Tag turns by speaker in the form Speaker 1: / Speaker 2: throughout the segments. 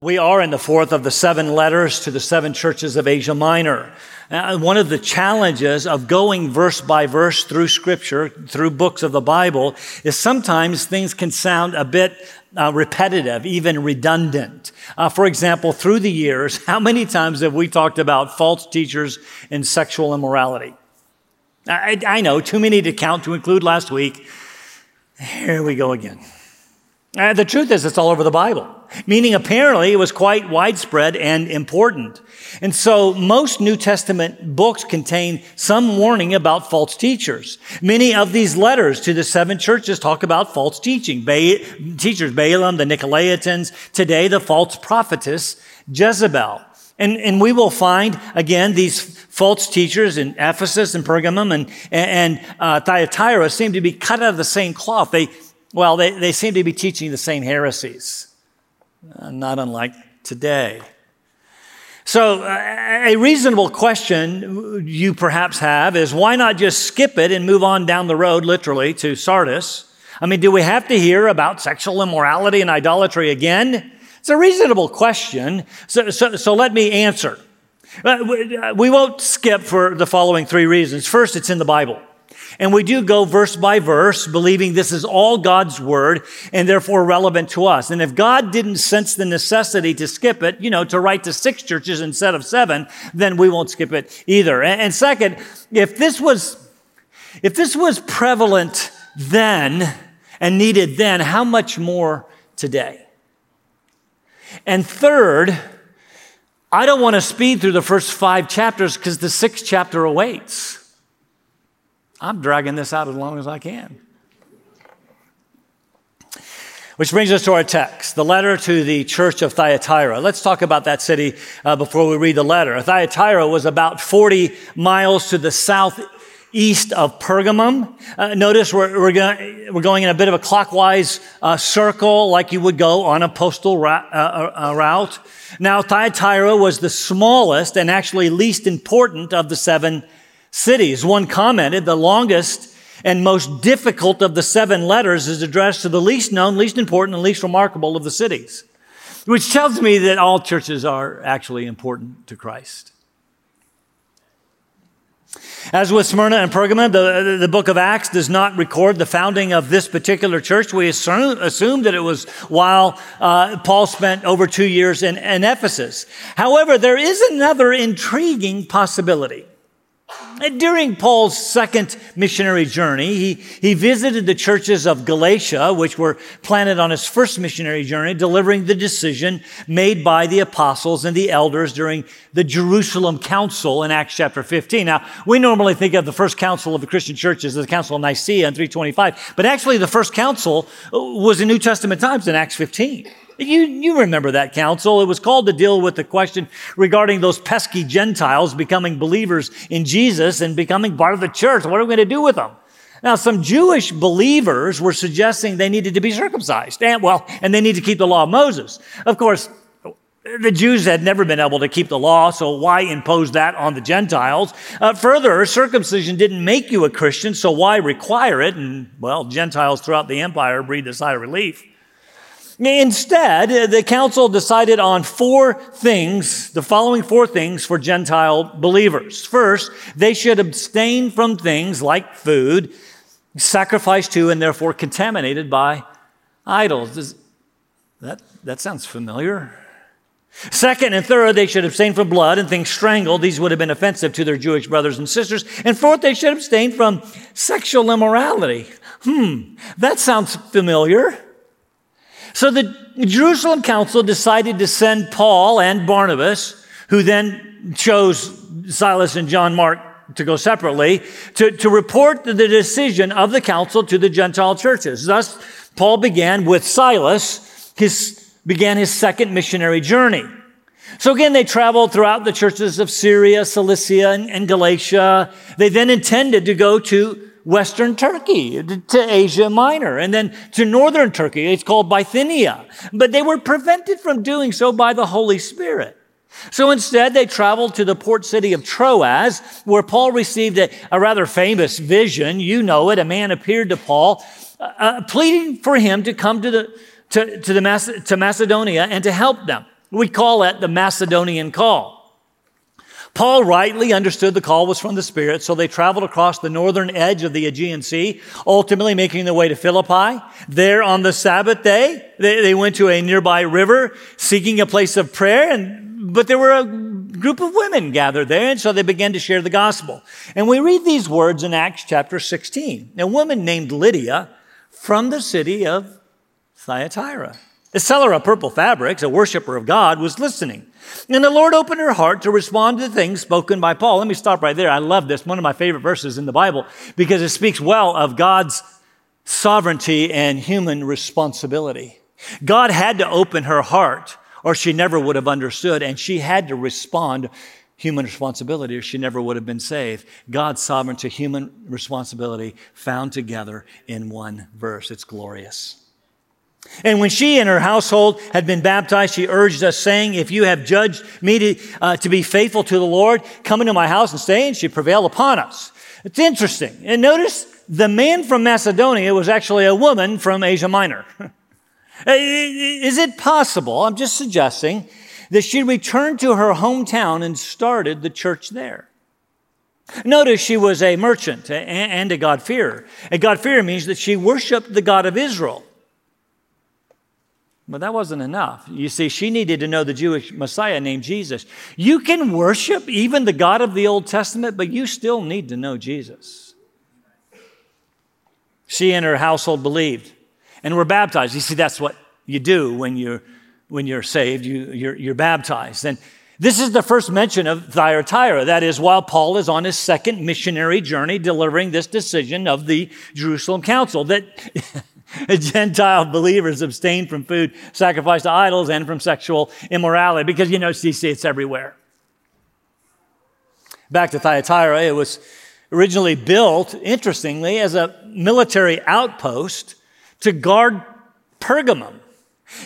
Speaker 1: We are in the fourth of the seven letters to the seven churches of Asia Minor. Uh, one of the challenges of going verse by verse through scripture, through books of the Bible, is sometimes things can sound a bit uh, repetitive, even redundant. Uh, for example, through the years, how many times have we talked about false teachers and sexual immorality? I, I know, too many to count to include last week. Here we go again. Uh, the truth is, it's all over the Bible meaning apparently it was quite widespread and important. And so most New Testament books contain some warning about false teachers. Many of these letters to the seven churches talk about false teaching. Ba- teachers, Balaam, the Nicolaitans, today the false prophetess, Jezebel. And, and we will find, again, these false teachers in Ephesus and Pergamum and, and uh, Thyatira seem to be cut out of the same cloth. They, well, they, they seem to be teaching the same heresies. Uh, not unlike today. So, uh, a reasonable question you perhaps have is why not just skip it and move on down the road, literally, to Sardis? I mean, do we have to hear about sexual immorality and idolatry again? It's a reasonable question, so, so, so let me answer. Uh, we won't skip for the following three reasons. First, it's in the Bible. And we do go verse by verse, believing this is all God's word and therefore relevant to us. And if God didn't sense the necessity to skip it, you know, to write to six churches instead of seven, then we won't skip it either. And second, if this was, if this was prevalent then and needed then, how much more today? And third, I don't want to speed through the first five chapters because the sixth chapter awaits. I'm dragging this out as long as I can. Which brings us to our text, the letter to the church of Thyatira. Let's talk about that city uh, before we read the letter. Thyatira was about 40 miles to the southeast of Pergamum. Uh, notice we're, we're, going, we're, going in a bit of a clockwise uh, circle like you would go on a postal ra- uh, uh, route. Now, Thyatira was the smallest and actually least important of the seven cities. One commented the longest and most difficult of the seven letters is addressed to the least known, least important, and least remarkable of the cities, which tells me that all churches are actually important to Christ. As with Smyrna and Pergamum, the, the book of Acts does not record the founding of this particular church. We assume, assume that it was while uh, Paul spent over two years in, in Ephesus. However, there is another intriguing possibility. During Paul's second missionary journey, he, he visited the churches of Galatia, which were planted on his first missionary journey, delivering the decision made by the apostles and the elders during the Jerusalem Council in Acts chapter 15. Now, we normally think of the first council of the Christian churches as the Council of Nicaea in 325, but actually the first council uh, was in New Testament times in Acts 15. You, you remember that council. It was called to deal with the question regarding those pesky Gentiles becoming believers in Jesus and becoming part of the church. What are we going to do with them? Now, some Jewish believers were suggesting they needed to be circumcised. And, well, and they need to keep the law of Moses. Of course, the Jews had never been able to keep the law, so why impose that on the Gentiles? Uh, further, circumcision didn't make you a Christian, so why require it? And, well, Gentiles throughout the empire breathed a sigh of relief. Instead, uh, the council decided on four things, the following four things for Gentile believers. First, they should abstain from things like food sacrificed to and therefore contaminated by idols. Does that, that sounds familiar. Second and third, they should abstain from blood and things strangled. These would have been offensive to their Jewish brothers and sisters. And fourth, they should abstain from sexual immorality. Hmm, that sounds familiar. So the Jerusalem council decided to send Paul and Barnabas, who then chose Silas and John Mark to go separately, to, to report the decision of the council to the Gentile churches. Thus, Paul began with Silas, his, began his second missionary journey. So again, they traveled throughout the churches of Syria, Cilicia, and, and Galatia. They then intended to go to Western Turkey, to Asia Minor, and then to northern Turkey. It's called Bithynia. But they were prevented from doing so by the Holy Spirit. So instead, they traveled to the port city of Troas, where Paul received a, a rather famous vision. You know it. A man appeared to Paul, uh, uh pleading for him to come to, the, to, to, the Mac- to Macedonia and to help them. We call it the Macedonian call. Paul rightly understood the call was from the Spirit, so they traveled across the northern edge of the Aegean Sea, ultimately making their way to Philippi. There on the Sabbath day, they, they went to a nearby river seeking a place of prayer, and, but there were a group of women gathered there, and so they began to share the gospel. And we read these words in Acts chapter 16. A woman named Lydia from the city of Thyatira. A seller of purple fabrics, a worshiper of God, was listening. And the Lord opened her heart to respond to the things spoken by Paul. Let me stop right there. I love this, one of my favorite verses in the Bible, because it speaks well of God's sovereignty and human responsibility. God had to open her heart, or she never would have understood, and she had to respond human responsibility, or she never would have been saved. God's sovereignty, human responsibility found together in one verse. It's glorious. And when she and her household had been baptized, she urged us, saying, If you have judged me to, uh, to be faithful to the Lord, come into my house and stay. And she prevailed upon us. It's interesting. And notice the man from Macedonia was actually a woman from Asia Minor. Is it possible, I'm just suggesting, that she returned to her hometown and started the church there? Notice she was a merchant and a God-fearer. A God-fearer means that she worshiped the God of Israel. But that wasn't enough. You see, she needed to know the Jewish Messiah named Jesus. You can worship even the God of the Old Testament, but you still need to know Jesus. She and her household believed and were baptized. You see, that's what you do when you're, when you're saved, you, you're, you're baptized. And this is the first mention of Thyatira. That is, while Paul is on his second missionary journey delivering this decision of the Jerusalem Council, that Gentile believers abstain from food sacrificed to idols and from sexual immorality because, you know, CC, it's everywhere. Back to Thyatira, it was originally built, interestingly, as a military outpost to guard Pergamum.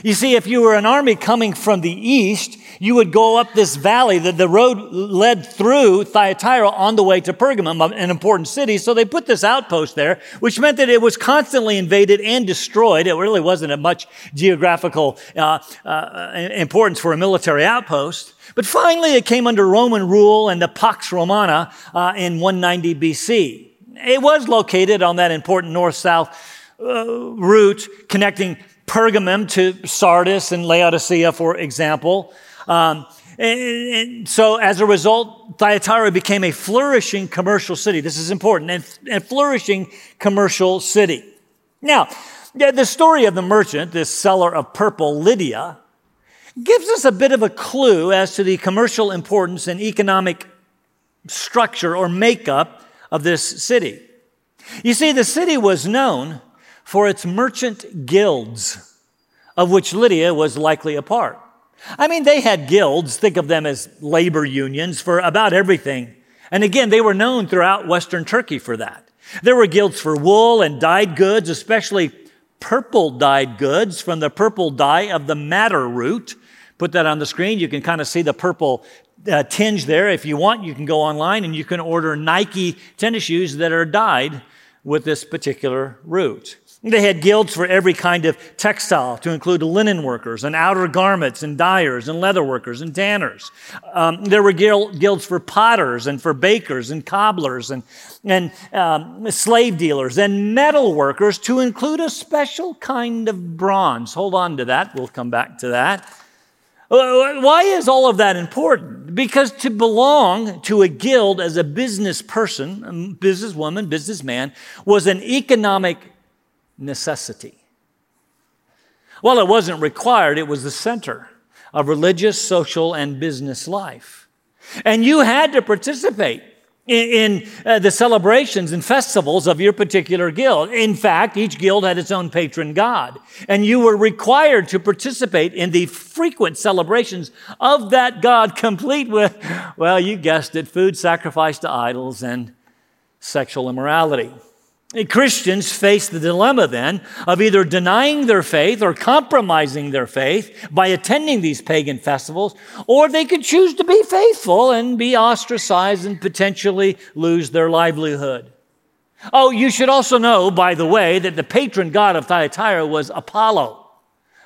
Speaker 1: You see, if you were an army coming from the east, you would go up this valley that the road led through Thyatira on the way to Pergamum, an important city. So they put this outpost there, which meant that it was constantly invaded and destroyed. It really wasn't a much geographical uh, uh, importance for a military outpost. But finally, it came under Roman rule and the Pax Romana uh, in 190 BC. It was located on that important north-south uh, route connecting Pergamum to Sardis and Laodicea, for example. Um, and, and, so as a result, Thyatira became a flourishing commercial city. This is important, and, flourishing commercial city. Now, the story of the merchant, this seller of purple, Lydia, gives us a bit of a clue as to the commercial importance and economic structure or makeup of this city. You see, the city was known for its merchant guilds, of which Lydia was likely a part. I mean, they had guilds, think of them as labor unions for about everything. And again, they were known throughout Western Turkey for that. There were guilds for wool and dyed goods, especially purple dyed goods from the purple dye of the madder root. Put that on the screen. You can kind of see the purple uh, tinge there. If you want, you can go online and you can order Nike tennis shoes that are dyed with this particular root. They had guilds for every kind of textile, to include linen workers and outer garments and dyers and leather workers and tanners. Um, there were guilds for potters and for bakers and cobblers and, and um, slave dealers and metal workers, to include a special kind of bronze. Hold on to that. We'll come back to that. Uh, why is all of that important? Because to belong to a guild as a business person, businesswoman, businessman, was an economic necessity. Well, it wasn't required, it was the center of religious, social, and business life. And you had to participate in, in uh, the celebrations and festivals of your particular guild. In fact, each guild had its own patron god, and you were required to participate in the frequent celebrations of that god, complete with, well, you guessed it, food sacrificed to idols and sexual immorality. Christians face the dilemma then of either denying their faith or compromising their faith by attending these pagan festivals, or they could choose to be faithful and be ostracized and potentially lose their livelihood. Oh, you should also know, by the way, that the patron god of Thyatira was Apollo.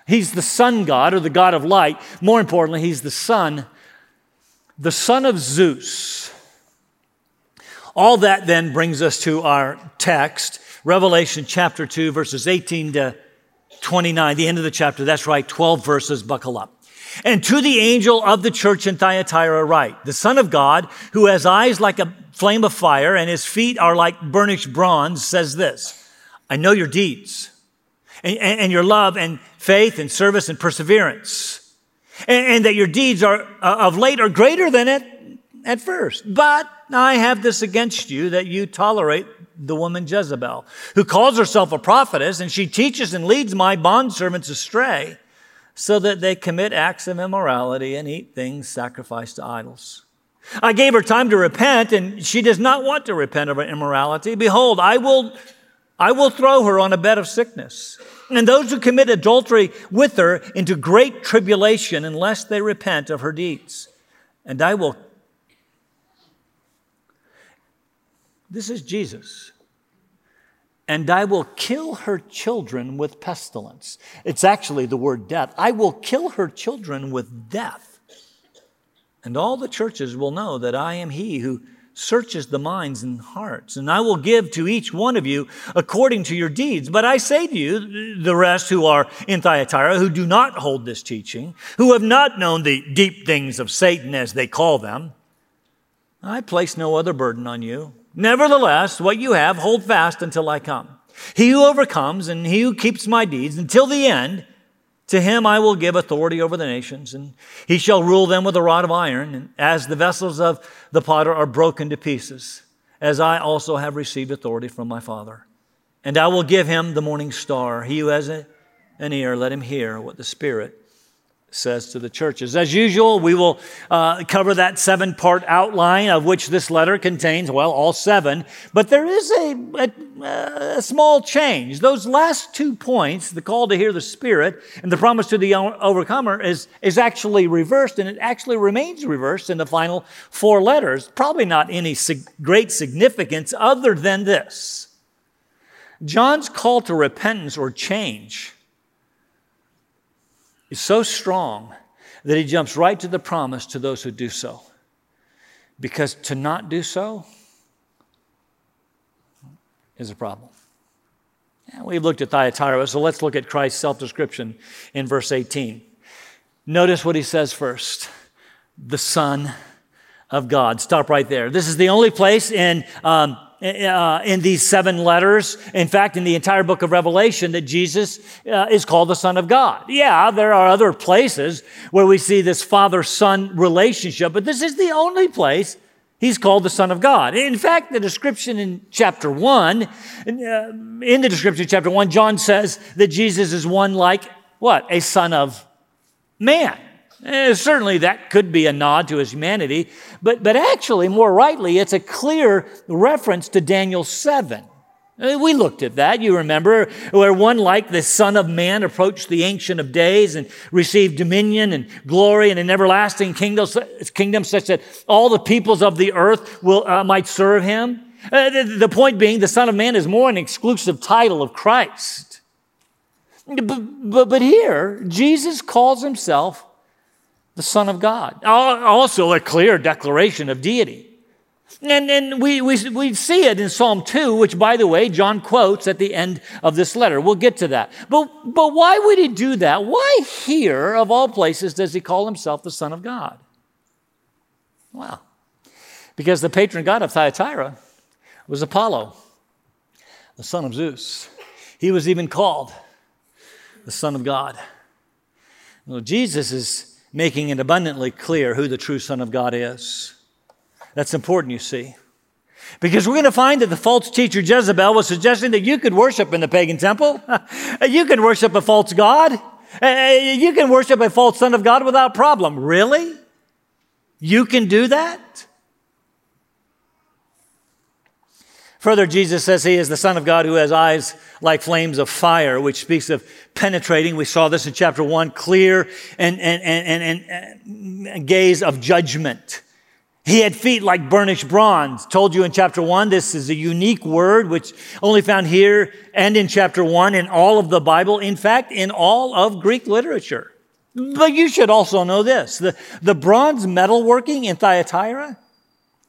Speaker 1: He's the sun god or the god of light. More importantly, he's the son, the son of Zeus. All that then brings us to our text, Revelation chapter 2, verses 18 to 29, the end of the chapter. That's right, 12 verses, buckle up. And to the angel of the church in Thyatira write, the Son of God, who has eyes like a flame of fire and his feet are like burnished bronze, says this I know your deeds and, and your love and faith and service and perseverance, and, and that your deeds are uh, of late are greater than it at first. But I have this against you that you tolerate the woman Jezebel, who calls herself a prophetess, and she teaches and leads my bondservants astray so that they commit acts of immorality and eat things sacrificed to idols. I gave her time to repent, and she does not want to repent of her immorality. Behold, I will, I will throw her on a bed of sickness, and those who commit adultery with her into great tribulation unless they repent of her deeds. And I will. This is Jesus and I will kill her children with pestilence. It's actually the word death. I will kill her children with death. And all the churches will know that I am he who searches the minds and hearts. And I will give to each one of you according to your deeds. But I say to you, the rest who are in Thyatira, who do not hold this teaching, who have not known the deep things of Satan, as they call them, I place no other burden on you Nevertheless, what you have, hold fast until I come. He who overcomes and he who keeps my deeds until the end, to him I will give authority over the nations, and he shall rule them with a rod of iron, and as the vessels of the potter are broken to pieces, as I also have received authority from my Father. And I will give him the morning star. He who has an ear, let him hear what the Spirit says to the churches. As usual, we will uh, cover that seven part outline of which this letter contains, well, all seven, but there is a, a, a, small change. Those last two points, the call to hear the Spirit and the promise to the overcomer, is, is actually reversed, and it actually remains reversed in the final four letters. Probably not any sig- great significance other than this John's call to repentance or change is so strong that he jumps right to the promise to those who do so. Because to not do so is a problem. We've looked at Thyatira, so let's look at Christ's self description in verse 18. Notice what he says first the Son of God. Stop right there. This is the only place in um, uh, in these seven letters, in fact, in the entire book of Revelation, that Jesus uh, is called the Son of God. Yeah, there are other places where we see this father son relationship, but this is the only place he's called the Son of God. In fact, the description in chapter 1, uh, in the description of chapter 1, John says that Jesus is one like what? A son of man. Eh, certainly, that could be a nod to his humanity, but, but actually, more rightly, it's a clear reference to Daniel 7. Eh, we looked at that, you remember, where one like the Son of Man approached the Ancient of Days and received dominion and glory and an everlasting kingdom, kingdom such that all the peoples of the earth will, uh, might serve him. Uh, the, the point being, the Son of Man is more an exclusive title of Christ. But, but, but here, Jesus calls himself the Son of God. Also, a clear declaration of deity. And, and we, we, we see it in Psalm 2, which, by the way, John quotes at the end of this letter. We'll get to that. But, but why would he do that? Why here, of all places, does he call himself the Son of God? Well, because the patron god of Thyatira was Apollo, the son of Zeus. He was even called the Son of God. Well, Jesus is making it abundantly clear who the true Son of God is. That's important, you see. Because we're going to find that the false teacher Jezebel was suggesting that you could worship in the pagan temple. you can worship a false God. Eh, eh, you can worship a false son of God without problem. Really? You can do that? Further, Jesus says he is the Son of God who has eyes like flames of fire, which speaks of penetrating. We saw this in chapter one, clear and, and, and, and, and gaze of judgment. He had feet like burnished bronze. Told you in chapter one, this is a unique word which only found here and in chapter one in all of the Bible. In fact, in all of Greek literature. But you should also know this the, the bronze metalworking in Thyatira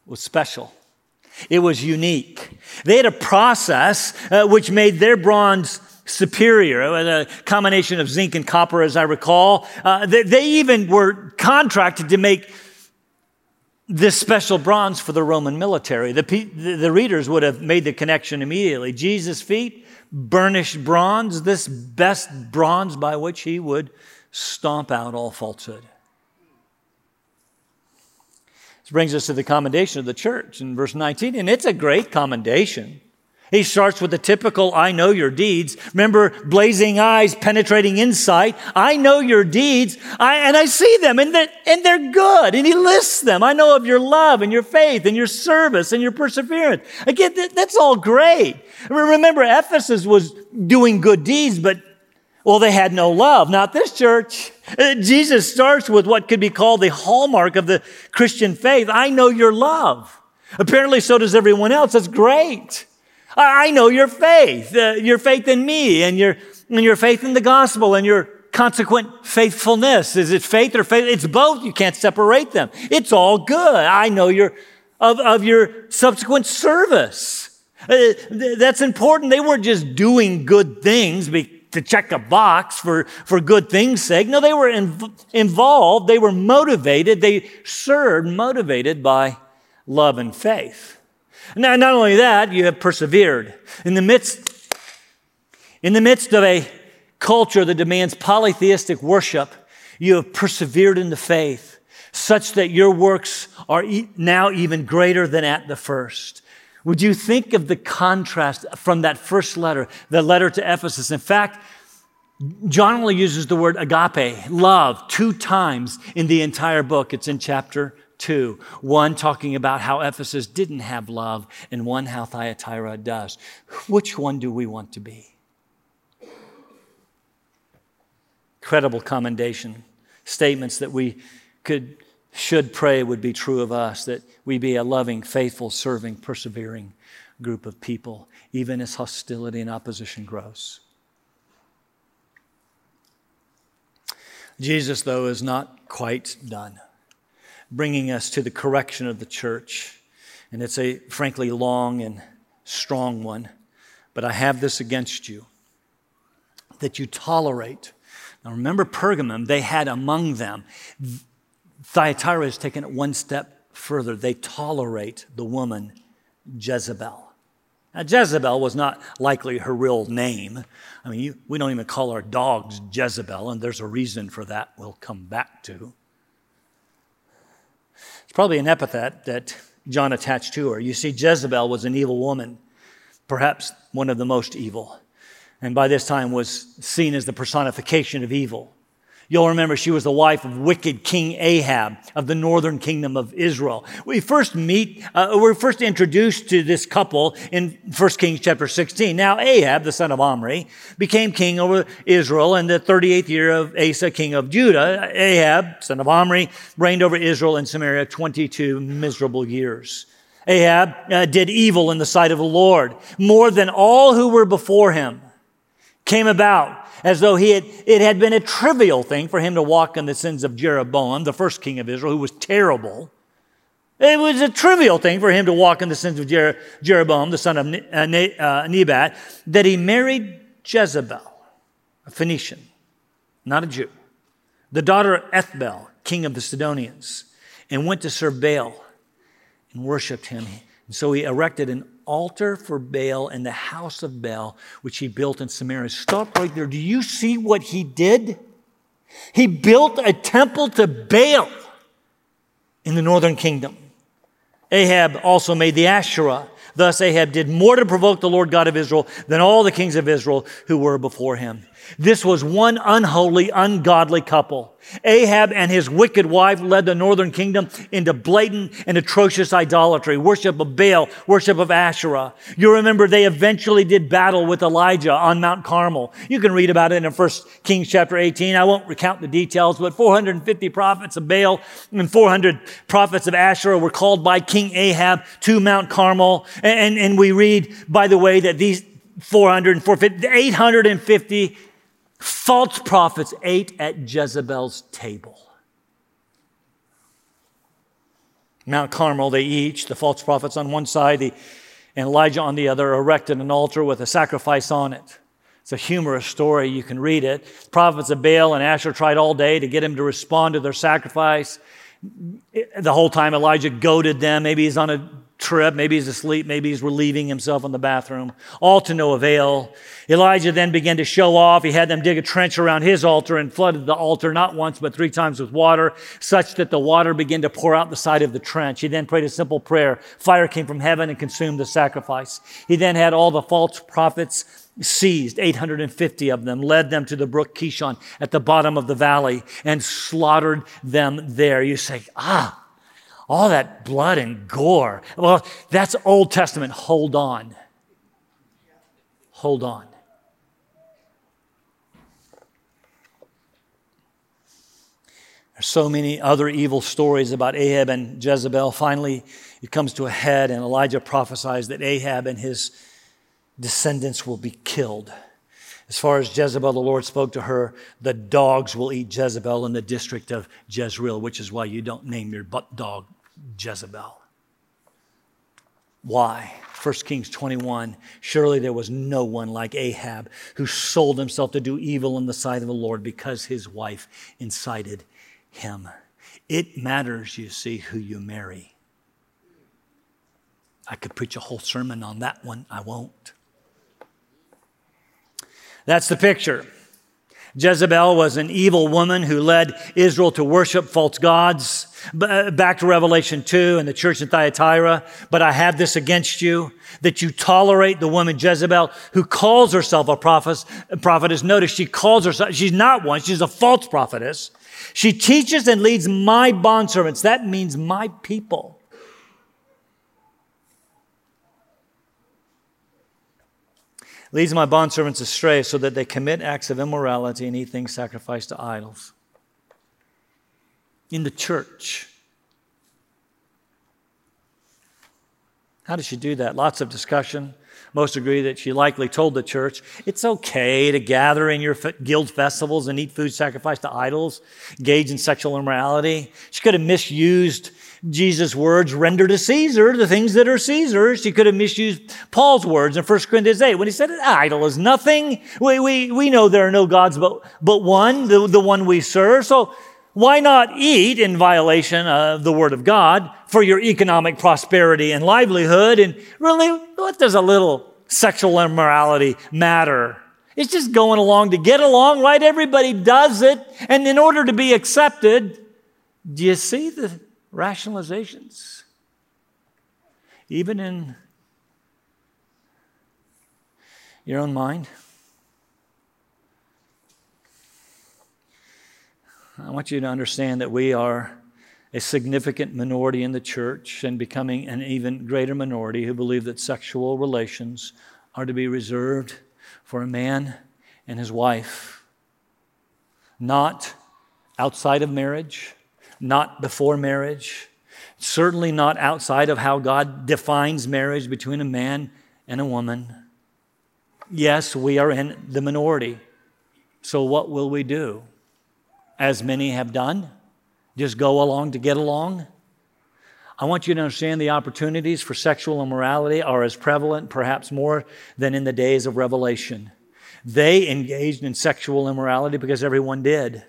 Speaker 1: was special. It was unique. They had a process uh, which made their bronze superior, a combination of zinc and copper, as I recall. Uh, they, they even were contracted to make this special bronze for the Roman military. The, the readers would have made the connection immediately. Jesus' feet, burnished bronze, this best bronze by which he would stomp out all falsehood. This brings us to the commendation of the church in verse 19, and it's a great commendation. He starts with the typical, I know your deeds. Remember, blazing eyes, penetrating insight. I know your deeds, I, and I see them, and they're, and they're good. And he lists them. I know of your love and your faith and your service and your perseverance. Again, that, that's all great. Remember, Ephesus was doing good deeds, but, well, they had no love. Not this church. Uh, Jesus starts with what could be called the hallmark of the Christian faith. I know your love. Apparently, so does everyone else. That's great. I know your faith, uh, your faith in me and your, and your faith in the gospel and your consequent faithfulness. Is it faith or faith? It's both. You can't separate them. It's all good. I know your, of, of your subsequent service. Uh, that's important. They weren't just doing good things to check a box for, for good things' sake. No, they were involved. They were motivated. They served motivated by love and faith. Now, not only that, you have persevered. In the midst, in the midst of a culture that demands polytheistic worship, you have persevered in the faith, such that your works are now even greater than at the first. Would you think of the contrast from that first letter, the letter to Ephesus? In fact, John only uses the word agape, love, two times in the entire book. It's in chapter 2. One talking about how Ephesus didn't have love, and one how Thyatira does. Which one do we want to be? Credible commendation, statements that we could, should pray would be true of us, that we be a loving, faithful, serving, persevering group of people, even as hostility and opposition grows. Jesus, though, is not quite done bringing us to the correction of the church. And it's a frankly long and strong one. But I have this against you that you tolerate. Now remember Pergamum, they had among them, Thyatira has taken it one step further. They tolerate the woman Jezebel. Now, Jezebel was not likely her real name. I mean, you, we don't even call our dogs Jezebel, and there's a reason for that we'll come back to. It's probably an epithet that John attached to her. You see, Jezebel was an evil woman, perhaps one of the most evil, and by this time was seen as the personification of evil. You'll remember she was the wife of wicked King Ahab of the northern kingdom of Israel. We first meet, uh, we're first introduced to this couple in 1 Kings chapter 16. Now, Ahab, the son of Omri, became king over Israel in the 38th year of Asa, king of Judah. Ahab, son of Omri, reigned over Israel and Samaria 22 miserable years. Ahab uh, did evil in the sight of the Lord more than all who were before him came about as though he had, it had been a trivial thing for him to walk in the sins of Jeroboam, the first king of Israel, who was terrible. It was a trivial thing for him to walk in the sins of Jer- Jeroboam, the son of ne- uh, ne- uh, Nebat, that he married Jezebel, a Phoenician, not a Jew, the daughter of Ethbaal, king of the Sidonians, and went to serve Baal and worshiped him. So he erected an altar for Baal in the house of Baal, which he built in Samaria. Stop right there. Do you see what he did? He built a temple to Baal in the northern kingdom. Ahab also made the Asherah. Thus, Ahab did more to provoke the Lord God of Israel than all the kings of Israel who were before him. This was one unholy, ungodly couple. Ahab and his wicked wife led the northern kingdom into blatant and atrocious idolatry, worship of Baal, worship of Asherah. You remember they eventually did battle with Elijah on Mount Carmel. You can read about it in 1 Kings chapter 18. I won't recount the details, but 450 prophets of Baal and 400 prophets of Asherah were called by King Ahab to Mount Carmel. And, and we read, by the way, that these 400 and 450, 850 false prophets ate at Jezebel's table. Mount Carmel, they each, the false prophets on one side, the, and Elijah on the other, erected an altar with a sacrifice on it. It's a humorous story. You can read it. Prophets of Baal and Asher tried all day to get him to respond to their sacrifice. The whole time Elijah goaded them. Maybe he's on a trip. Maybe he's asleep. Maybe he's relieving himself in the bathroom. All to no avail. Elijah then began to show off. He had them dig a trench around his altar and flooded the altar not once, but three times with water, such that the water began to pour out the side of the trench. He then prayed a simple prayer. Fire came from heaven and consumed the sacrifice. He then had all the false prophets seized 850 of them, led them to the brook Kishon at the bottom of the valley, and slaughtered them there. You say, ah, all that blood and gore. Well, that's Old Testament. Hold on. Hold on. There's so many other evil stories about Ahab and Jezebel. Finally, it comes to a head, and Elijah prophesies that Ahab and his descendants will be killed. As far as Jezebel, the Lord spoke to her, the dogs will eat Jezebel in the district of Jezreel, which is why you don't name your butt dog Jezebel. Why? 1 Kings 21 Surely there was no one like Ahab who sold himself to do evil in the sight of the Lord because his wife incited him. It matters, you see, who you marry. I could preach a whole sermon on that one. I won't. That's the picture. Jezebel was an evil woman who led Israel to worship false gods. Uh, back to Revelation 2 and the church in Thyatira. But I have this against you, that you tolerate the woman Jezebel, who calls herself a prophet, prophetess. Notice she calls herself, she's not one, she's a false prophetess. She teaches and leads my bondservants. That means my people leads my bondservants astray so that they commit acts of immorality and eat things sacrificed to idols. In the church. How does she do that? Lots of discussion. Most agree that she likely told the church, it's okay to gather in your guild festivals and eat food sacrificed to idols, engage in sexual immorality. She could have misused Jesus' words, render to Caesar the things that are Caesar's. She could have misused Paul's words in 1 Corinthians 8 when he said, an idol is nothing. We, we, we know there are no gods but, but one, the, the one we serve. So why not eat in violation of the word of God for your economic prosperity and livelihood? And really, what does a little sexual immorality matter? It's just going along to get along, right? Everybody does it. And in order to be accepted, do you see the rationalizations. Even in your own mind. I want you to understand that we are a significant minority in the church and becoming an even greater minority who believe that sexual relations are to be reserved for a man and his wife, not outside of marriage, not before marriage, certainly not outside of how God defines marriage between a man and a woman. Yes, we are in the minority. So, what will we do? As many have done? Just go along to get along? I want you to understand the opportunities for sexual immorality are as prevalent, perhaps more, than in the days of Revelation. They engaged in sexual immorality because everyone did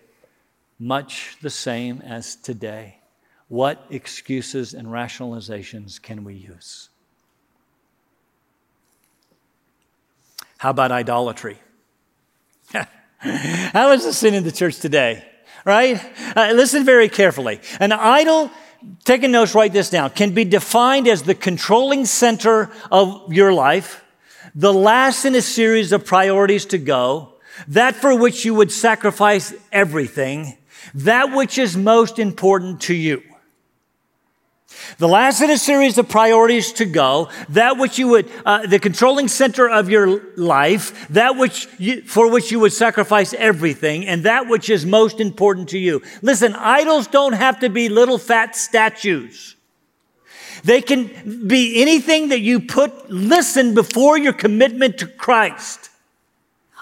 Speaker 1: much the same as today. What excuses and rationalizations can we use? How about idolatry? How is the sin in the church today? Right? Uh, listen very carefully. An idol, take a note, write this down, can be defined as the controlling center of your life, the last in a series of priorities to go, that for which you would sacrifice everything, that which is most important to you. The last in a series of priorities to go, that which you would, uh, the controlling center of your life, that which you, for which you would sacrifice everything, and that which is most important to you. Listen, idols don't have to be little fat statues. They can be anything that you put, listen, before your commitment to Christ.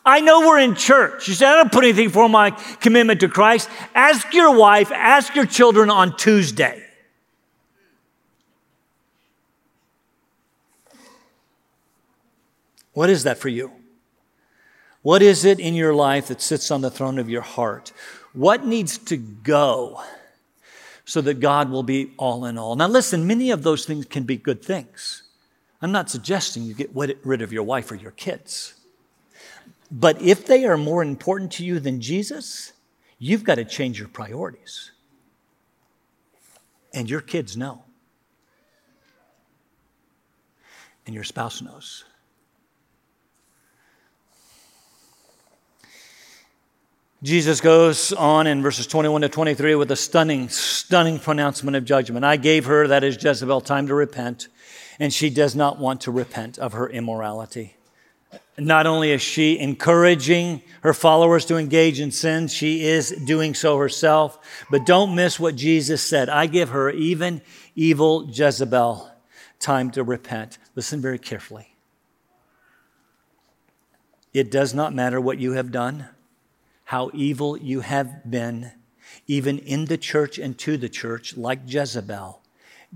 Speaker 1: I know we're in church. You say, I don't put anything for my commitment to Christ. Ask your wife, ask your children on Tuesday. What is that for you? What is it in your life that sits on the throne of your heart? What needs to go so that God will be all in all? Now, listen, many of those things can be good things. I'm not suggesting you get rid of your wife or your kids. But if they are more important to you than Jesus, you've got to change your priorities. And your kids know. And your spouse knows. Jesus goes on in verses 21 to 23 with a stunning, stunning pronouncement of judgment. I gave her, that is Jezebel, time to repent, and she does not want to repent of her immorality. Not only is she encouraging her followers to engage in sin, she is doing so herself. But don't miss what Jesus said. I give her, even evil Jezebel, time to repent. Listen very carefully. It does not matter what you have done how evil you have been, even in the church and to the church, like Jezebel,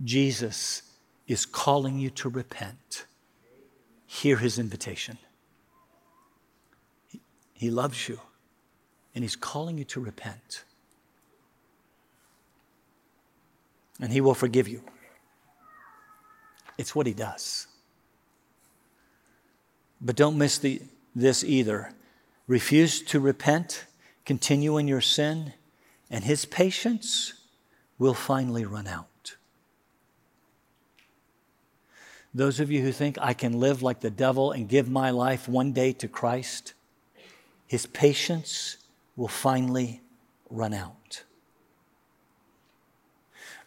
Speaker 1: Jesus is calling you to repent. Hear his invitation. He loves you, and he's calling you to repent. And he will forgive you. It's what he does. But don't miss the, this either refuse to repent, continue in your sin, and his patience will finally run out. Those of you who think I can live like the devil and give my life one day to Christ, his patience will finally run out.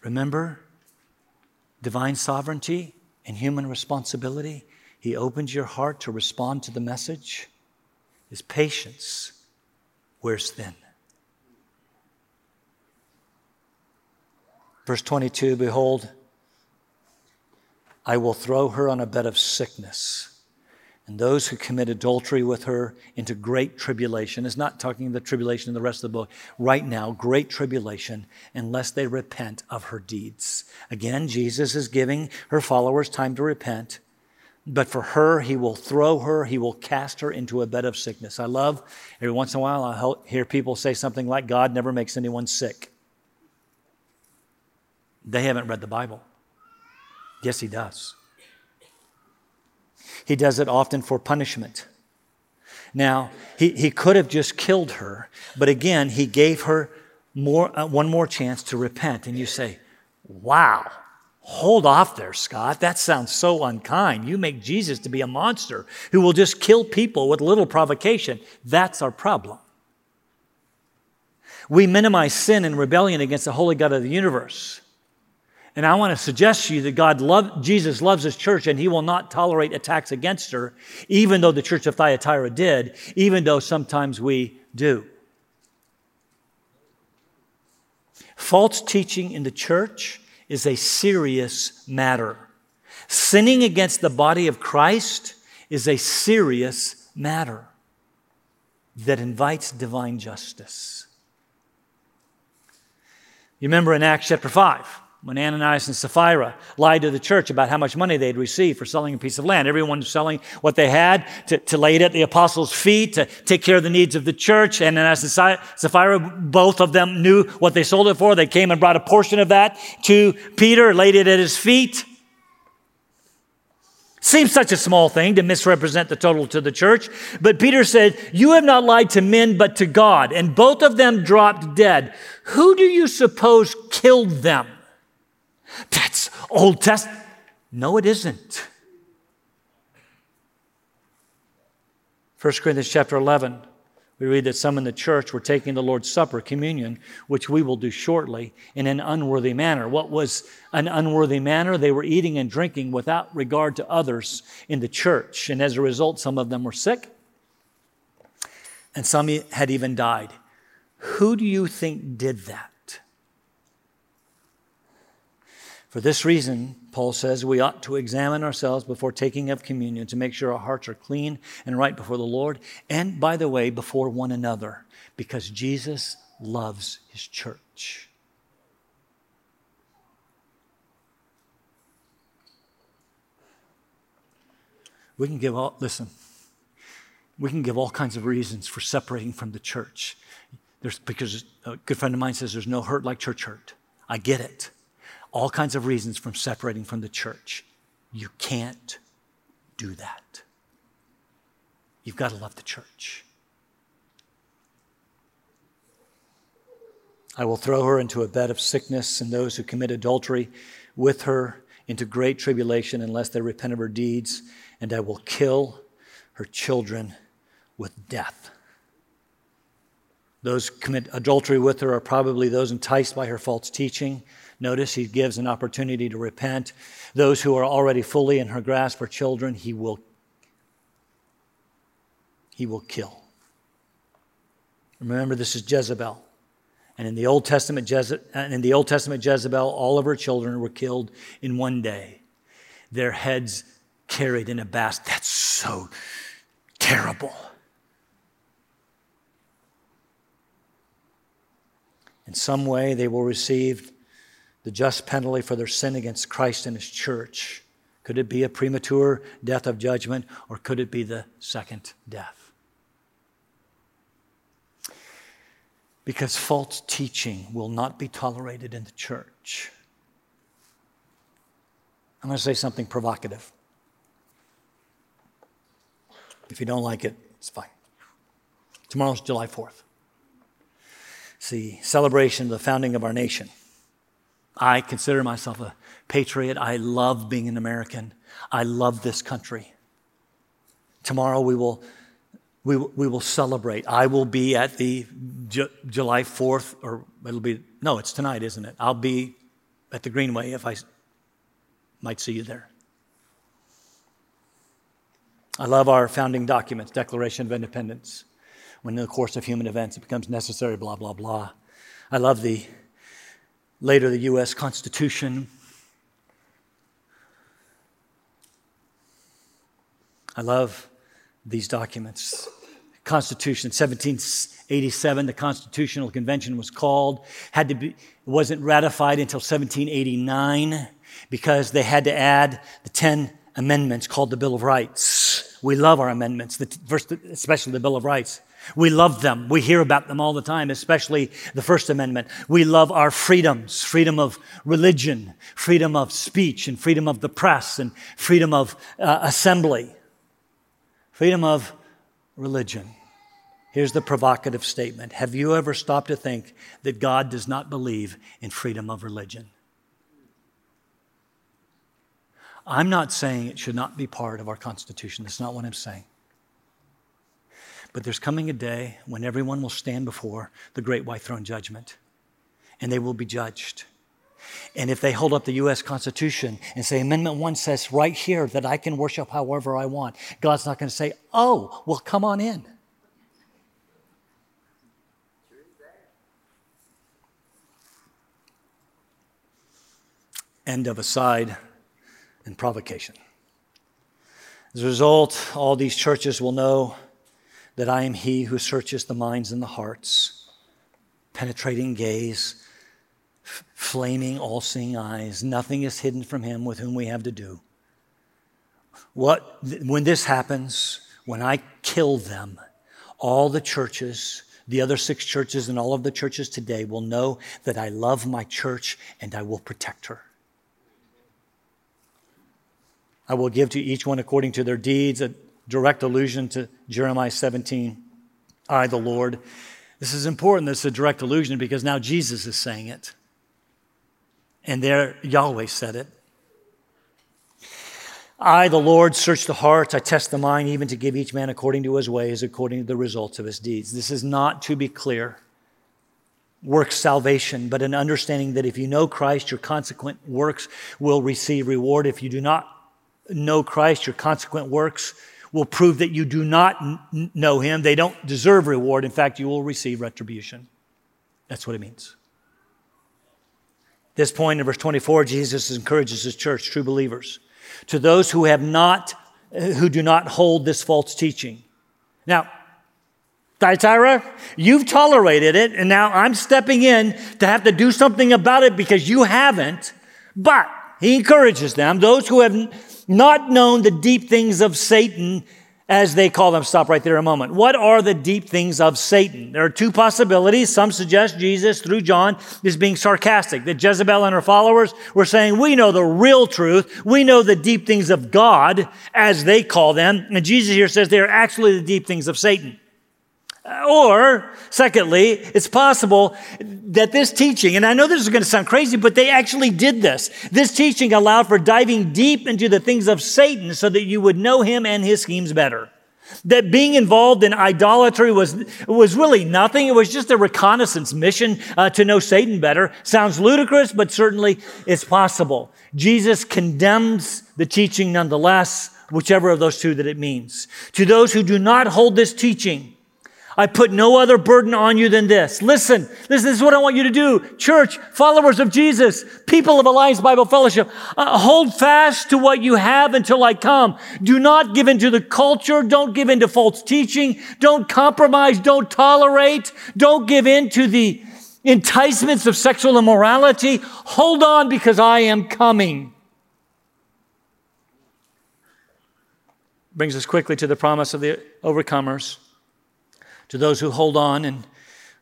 Speaker 1: Remember divine sovereignty and human responsibility? He opens your heart to respond to the message. His patience wears thin. Verse 22 Behold, I will throw her on a bed of sickness, and those who commit adultery with her into great tribulation. Is not talking the tribulation in the rest of the book. Right now, great tribulation, unless they repent of her deeds. Again, Jesus is giving her followers time to repent. But for her, he will throw her, he will cast her into a bed of sickness. I love every once in a while I hear people say something like, God never makes anyone sick. They haven't read the Bible. Yes, he does. He does it often for punishment. Now, he, he could have just killed her, but again, he gave her more, uh, one more chance to repent. And you say, wow. Hold off there, Scott. That sounds so unkind. You make Jesus to be a monster who will just kill people with little provocation. That's our problem. We minimize sin and rebellion against the holy God of the universe. And I want to suggest to you that God love, Jesus loves his church and he will not tolerate attacks against her, even though the church of Thyatira did, even though sometimes we do. False teaching in the church is a serious matter. Sinning against the body of Christ is a serious matter that invites divine justice. You remember in Acts chapter 5, when Ananias and Sapphira lied to the church about how much money they'd received for selling a piece of land. Everyone was selling what they had to, to lay it at the apostles' feet to take care of the needs of the church. Ananias and Sapphira, both of them knew what they sold it for. They came and brought a portion of that to Peter, laid it at his feet. Seems such a small thing to misrepresent the total to the church. But Peter said, You have not lied to men, but to God. And both of them dropped dead. Who do you suppose killed them? That's Old Testament. No, it isn't. 1 Corinthians chapter 11, We read that some in the church were taking the Lord's Supper, communion, which we will do shortly, in an unworthy manner. What was an unworthy manner? They were eating and drinking without regard to others in the church. And as a result, some of them were sick, and some had even died. Who do you think did that? For this reason, Paul says, we ought to examine ourselves before taking of communion to make sure our hearts are clean and right before the Lord, and by the way, before one another, because Jesus loves his church. We can give all, listen, we can give all kinds of reasons for separating from the church. There's, because a good friend of mine says there's no hurt like church hurt. I get it all kinds of reasons from separating from the church. You can't do that. You've got to love the church. I will throw her into a bed of sickness, and those who commit adultery with her into great tribulation unless they repent of her deeds, and I will kill her children with death. Those who commit adultery with her are probably those enticed by her false teaching Notice he gives an opportunity to repent. Those who are already fully in her grasp are children, he will, he will kill. Remember, this is Jezebel. And in the Old Testament, Jeze- in the Old Testament Jezebel, all of her children were killed in one day. Their heads carried in a basket. That's so terrible. In some way, they will receive the just penalty for their sin against Christ and his church? Could it be a premature death of judgment, or could it be the second death? Because false teaching will not be tolerated in the church. I'm going to say something provocative. If you don't like it, it's fine. Tomorrow's July 4th. It's the celebration of the founding of our nation. I consider myself a patriot. I love being an American. I love this country. Tomorrow we will, we, we will celebrate. I will be at the July 4th, or it'll be, no, it's tonight, isn't it? I'll be at the Greenway if I might see you there. I love our founding documents, Declaration of Independence. When in the course of human events it becomes necessary, blah, blah, blah. I love the later the U.S. Constitution. I love these documents. Constitution, 1787, the Constitutional Convention was called, had to be, wasn't ratified until 1789 because they had to add the 10 amendments called the Bill of Rights. We love our amendments, the, especially the Bill of Rights. We love them. We hear about them all the time, especially the First Amendment. We love our freedoms freedom of religion, freedom of speech, and freedom of the press, and freedom of uh, assembly, freedom of religion. Here's the provocative statement Have you ever stopped to think that God does not believe in freedom of religion? I'm not saying it should not be part of our Constitution. That's not what I'm saying. But there's coming a day when everyone will stand before the great white throne judgment and they will be judged. And if they hold up the U.S. Constitution and say, Amendment 1 says right here that I can worship however I want, God's not going to say, Oh, well, come on in. End of aside and provocation. As a result, all these churches will know that I am he who searches the minds and the hearts, penetrating gaze, f- flaming, all seeing eyes. Nothing is hidden from him with whom we have to do. What, when this happens, when I kill them, all the churches, the other six churches, and all of the churches today will know that I love my church and I will protect her. I will give to each one according to their deeds direct allusion to Jeremiah 17, I, the Lord. This is important. This is a direct allusion because now Jesus is saying it. And there, Yahweh said it. I, the Lord, search the hearts, I test the mind, even to give each man according to his ways, according to the results of his deeds. This is not, to be clear, works salvation, but an understanding that if you know Christ, your consequent works will receive reward. If you do not know Christ, your consequent works will prove that you do not n- know him. They don't deserve reward. In fact, you will receive retribution. That's what it means. This point in verse 24, Jesus encourages his church, true believers, to those who have not, who do not hold this false teaching. Now, Thyatira, you've tolerated it, and now I'm stepping in to have to do something about it because you haven't. But he encourages them, those who have not known the deep things of Satan, as they call them. Stop right there a moment. What are the deep things of Satan? There are two possibilities. Some suggest Jesus, through John, is being sarcastic, that Jezebel and her followers were saying, We know the real truth. We know the deep things of God, as they call them. And Jesus here says they are actually the deep things of Satan. Or, secondly, it's possible that this teaching, and I know this is going to sound crazy, but they actually did this. This teaching allowed for diving deep into the things of Satan so that you would know him and his schemes better. That being involved in idolatry was, was really nothing. It was just a reconnaissance mission uh, to know Satan better. Sounds ludicrous, but certainly it's possible. Jesus condemns the teaching nonetheless, whichever of those two that it means. To those who do not hold this teaching, I put no other burden on you than this. Listen, this, is what I want you to do. Church, followers of Jesus, people of Alliance Bible Fellowship, uh, hold fast to what you have until I come. Do not give in to the culture. Don't give in to false teaching. Don't compromise. Don't tolerate. Don't give in to the enticements of sexual immorality. Hold on because I am coming. Brings us quickly to the promise of the overcomers. To those who hold on in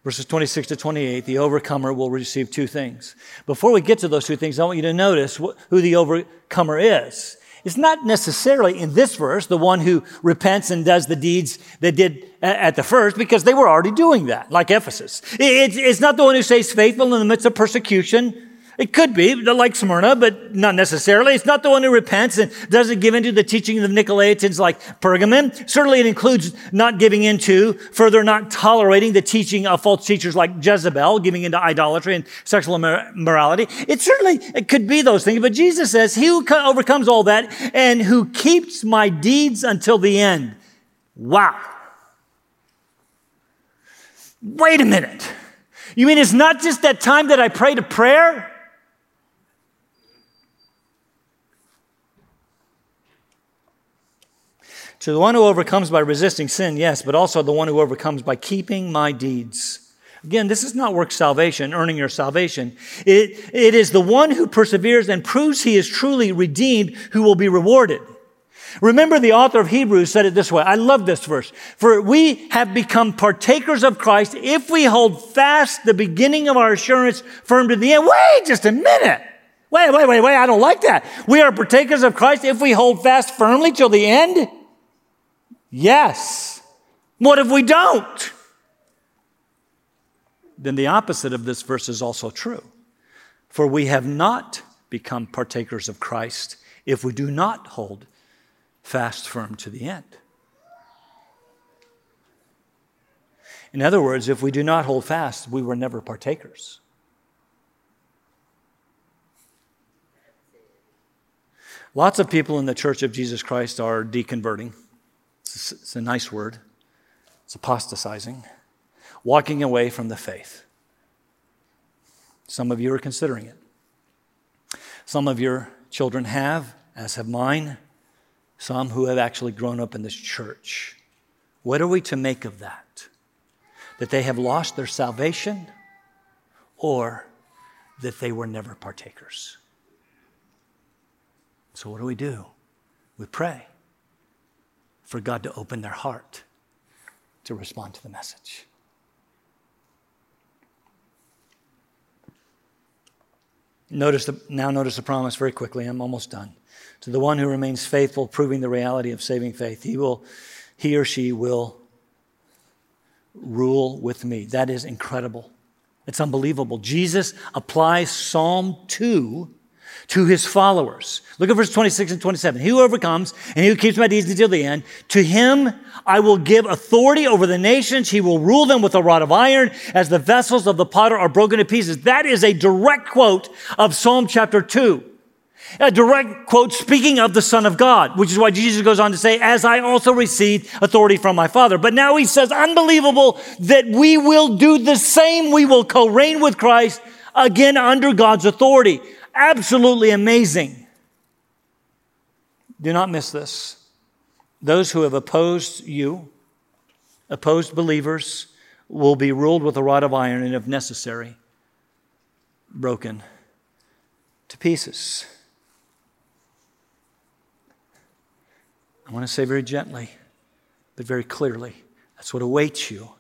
Speaker 1: verses 26 to 28, the overcomer will receive two things. Before we get to those two things, I want you to notice who the overcomer is. It's not necessarily in this verse the one who repents and does the deeds they did at the first, because they were already doing that, like Ephesus. It's not the one who stays faithful in the midst of persecution it could be, like Smyrna, but not necessarily. It's not the one who repents and doesn't give into the teaching of Nicolaitans like Pergamum. Certainly it includes not giving into, further not tolerating the teaching of false teachers like Jezebel, giving into idolatry and sexual immorality. It certainly it could be those things, but Jesus says, he who overcomes all that and who keeps my deeds until the end. Wow. Wait a minute. You mean it's not just that time that I prayed a prayer? To the one who overcomes by resisting sin, yes, but also the one who overcomes by keeping my deeds. Again, this is not work salvation, earning your salvation. It, it is the one who perseveres and proves he is truly redeemed who will be rewarded. Remember, the author of Hebrews said it this way. I love this verse. For we have become partakers of Christ if we hold fast the beginning of our assurance firm to the end. Wait just a minute. Wait, wait, wait, wait. I don't like that. We are partakers of Christ if we hold fast firmly till the end. Yes. What if we don't? Then the opposite of this verse is also true. For we have not become partakers of Christ if we do not hold fast firm to the end. In other words, if we do not hold fast, we were never partakers. Lots of people in the Church of Jesus Christ are deconverting. It's, it's a nice word. It's apostatizing, walking away from the faith. Some of you are considering it. Some of your children have, as have mine, some who have actually grown up in this church. What are we to make of that? That they have lost their salvation or that they were never partakers? So, what do we do? We pray for God to open their heart to respond to the message. Notice the, now notice the promise very quickly. I'm almost done. To the one who remains faithful, proving the reality of saving faith, he will, he or she will rule with me. That is incredible. It's unbelievable. Jesus applies Psalm 2 to his followers. Look at verse 26 and 27. He who overcomes and he who keeps my deeds until the end, to him I will give authority over the nations. He will rule them with a rod of iron as the vessels of the potter are broken to pieces. That is a direct quote of Psalm chapter 2. A direct quote speaking of the Son of God, which is why Jesus goes on to say, As I also received authority from my Father. But now he says, unbelievable that we will do the same. We will co reign with Christ again under God's authority. Absolutely amazing. Do not miss this. Those who have opposed you, opposed believers, will be ruled with a rod of iron and, if necessary, broken to pieces. I want to say very gently, but very clearly that's what awaits you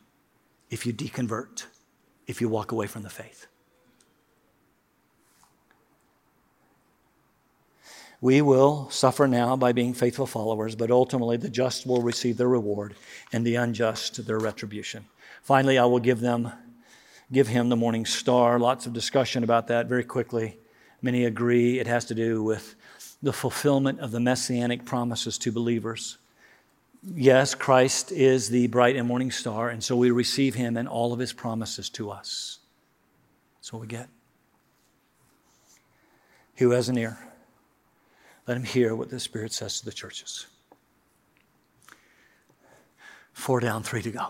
Speaker 1: if you deconvert, if you walk away from the faith. We will suffer now by being faithful followers, but ultimately the just will receive their reward and the unjust their retribution. Finally, I will give them give him the morning star. Lots of discussion about that very quickly. Many agree it has to do with the fulfillment of the messianic promises to believers. Yes, Christ is the bright and morning star, and so we receive him and all of his promises to us. That's what we get. Who has an ear? Let him hear what the Spirit says to the churches. Four down, three to go.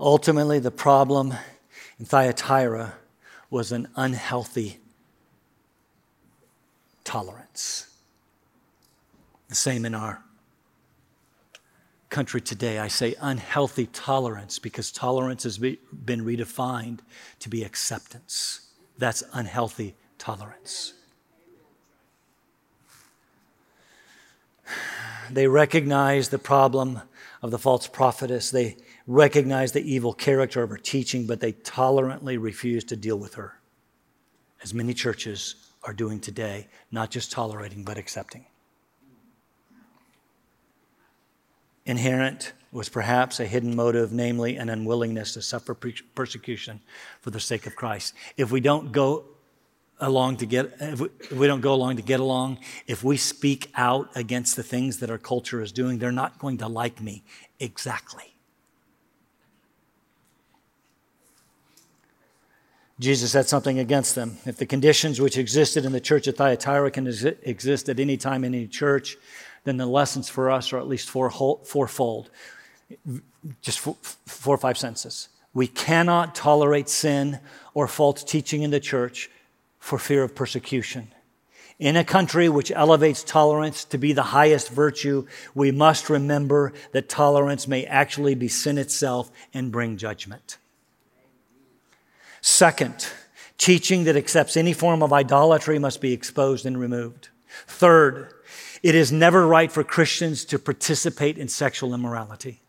Speaker 1: Ultimately, the problem in Thyatira was an unhealthy tolerance. The same in our country today. I say unhealthy tolerance because tolerance has been redefined to be acceptance. That's unhealthy tolerance. They recognize the problem of the false prophetess. They recognize the evil character of her teaching, but they tolerantly refuse to deal with her, as many churches are doing today, not just tolerating, but accepting. Inherent was perhaps a hidden motive, namely an unwillingness to suffer persecution for the sake of Christ. If we don't go along to get if we, if we, don't go along to get along if we speak out against the things that our culture is doing they're not going to like me. Exactly. Jesus had something against them. If the conditions which existed in the church of thyatira can exist at any time in any church then the lessons for us are at least four, fourfold. Just four, four or five senses. we cannot tolerate sin or false teaching in the church for fear of persecution. In a country which elevates tolerance to be the highest virtue, we must remember that tolerance may actually be sin itself and bring judgment. Second, teaching that accepts any form of idolatry must be exposed and removed. Third, it is never right for Christians to participate in sexual immorality.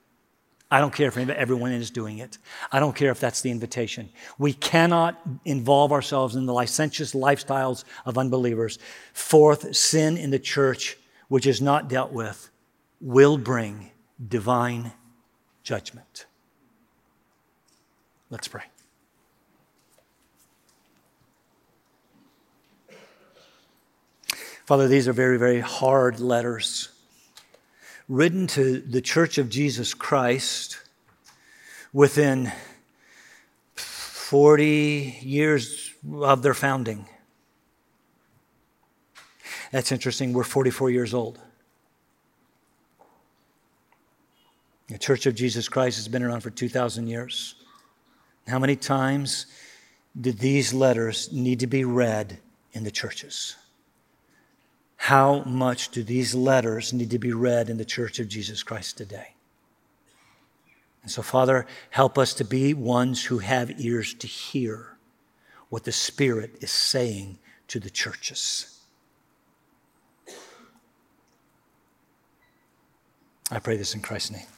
Speaker 1: I don't care if everyone is doing it. I don't care if that's the invitation. We cannot involve ourselves in the licentious lifestyles of unbelievers. Fourth, sin in the church, which is not dealt with, will bring divine judgment. Let's pray. Father, these are very, very hard letters written to the Church of Jesus Christ within 40 years of their founding. That's interesting. We're 44 years old. The Church of Jesus Christ has been around for 2,000 years. How many times did these letters need to be read in the churches? How much do these letters need to be read in the church of Jesus Christ today? And so, Father, help us to be ones who have ears to hear what the Spirit is saying to the churches. I pray this in Christ's name.